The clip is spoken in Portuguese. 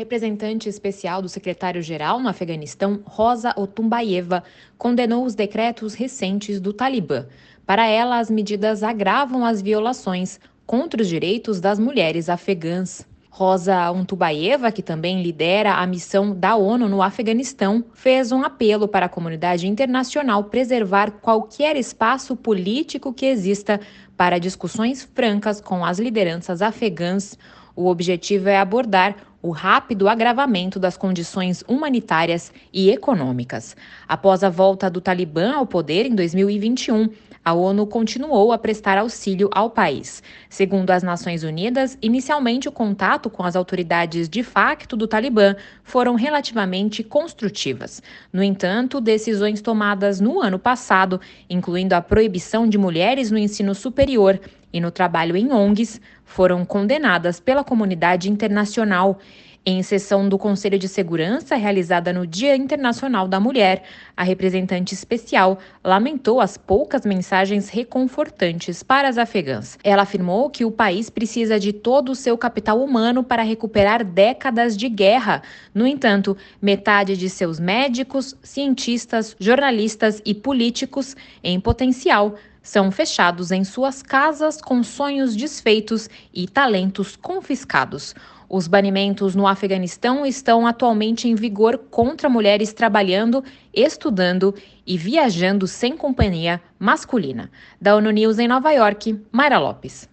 representante especial do secretário-geral no Afeganistão, Rosa Otumbayeva, condenou os decretos recentes do Talibã. Para ela, as medidas agravam as violações contra os direitos das mulheres afegãs. Rosa Untubaeva, que também lidera a missão da ONU no Afeganistão, fez um apelo para a comunidade internacional preservar qualquer espaço político que exista para discussões francas com as lideranças afegãs. O objetivo é abordar o rápido agravamento das condições humanitárias e econômicas. Após a volta do Talibã ao poder em 2021, a ONU continuou a prestar auxílio ao país. Segundo as Nações Unidas, inicialmente o contato com as autoridades de facto do Talibã foram relativamente construtivas. No entanto, decisões tomadas no ano passado, incluindo a proibição de mulheres no ensino superior e no trabalho em ONGs foram condenadas pela comunidade internacional. Em sessão do Conselho de Segurança, realizada no Dia Internacional da Mulher, a representante especial lamentou as poucas mensagens reconfortantes para as afegãs. Ela afirmou que o país precisa de todo o seu capital humano para recuperar décadas de guerra. No entanto, metade de seus médicos, cientistas, jornalistas e políticos, em potencial, são fechados em suas casas com sonhos desfeitos e talentos confiscados. Os banimentos no Afeganistão estão atualmente em vigor contra mulheres trabalhando, estudando e viajando sem companhia masculina. Da ONU News em Nova York, Mayra Lopes.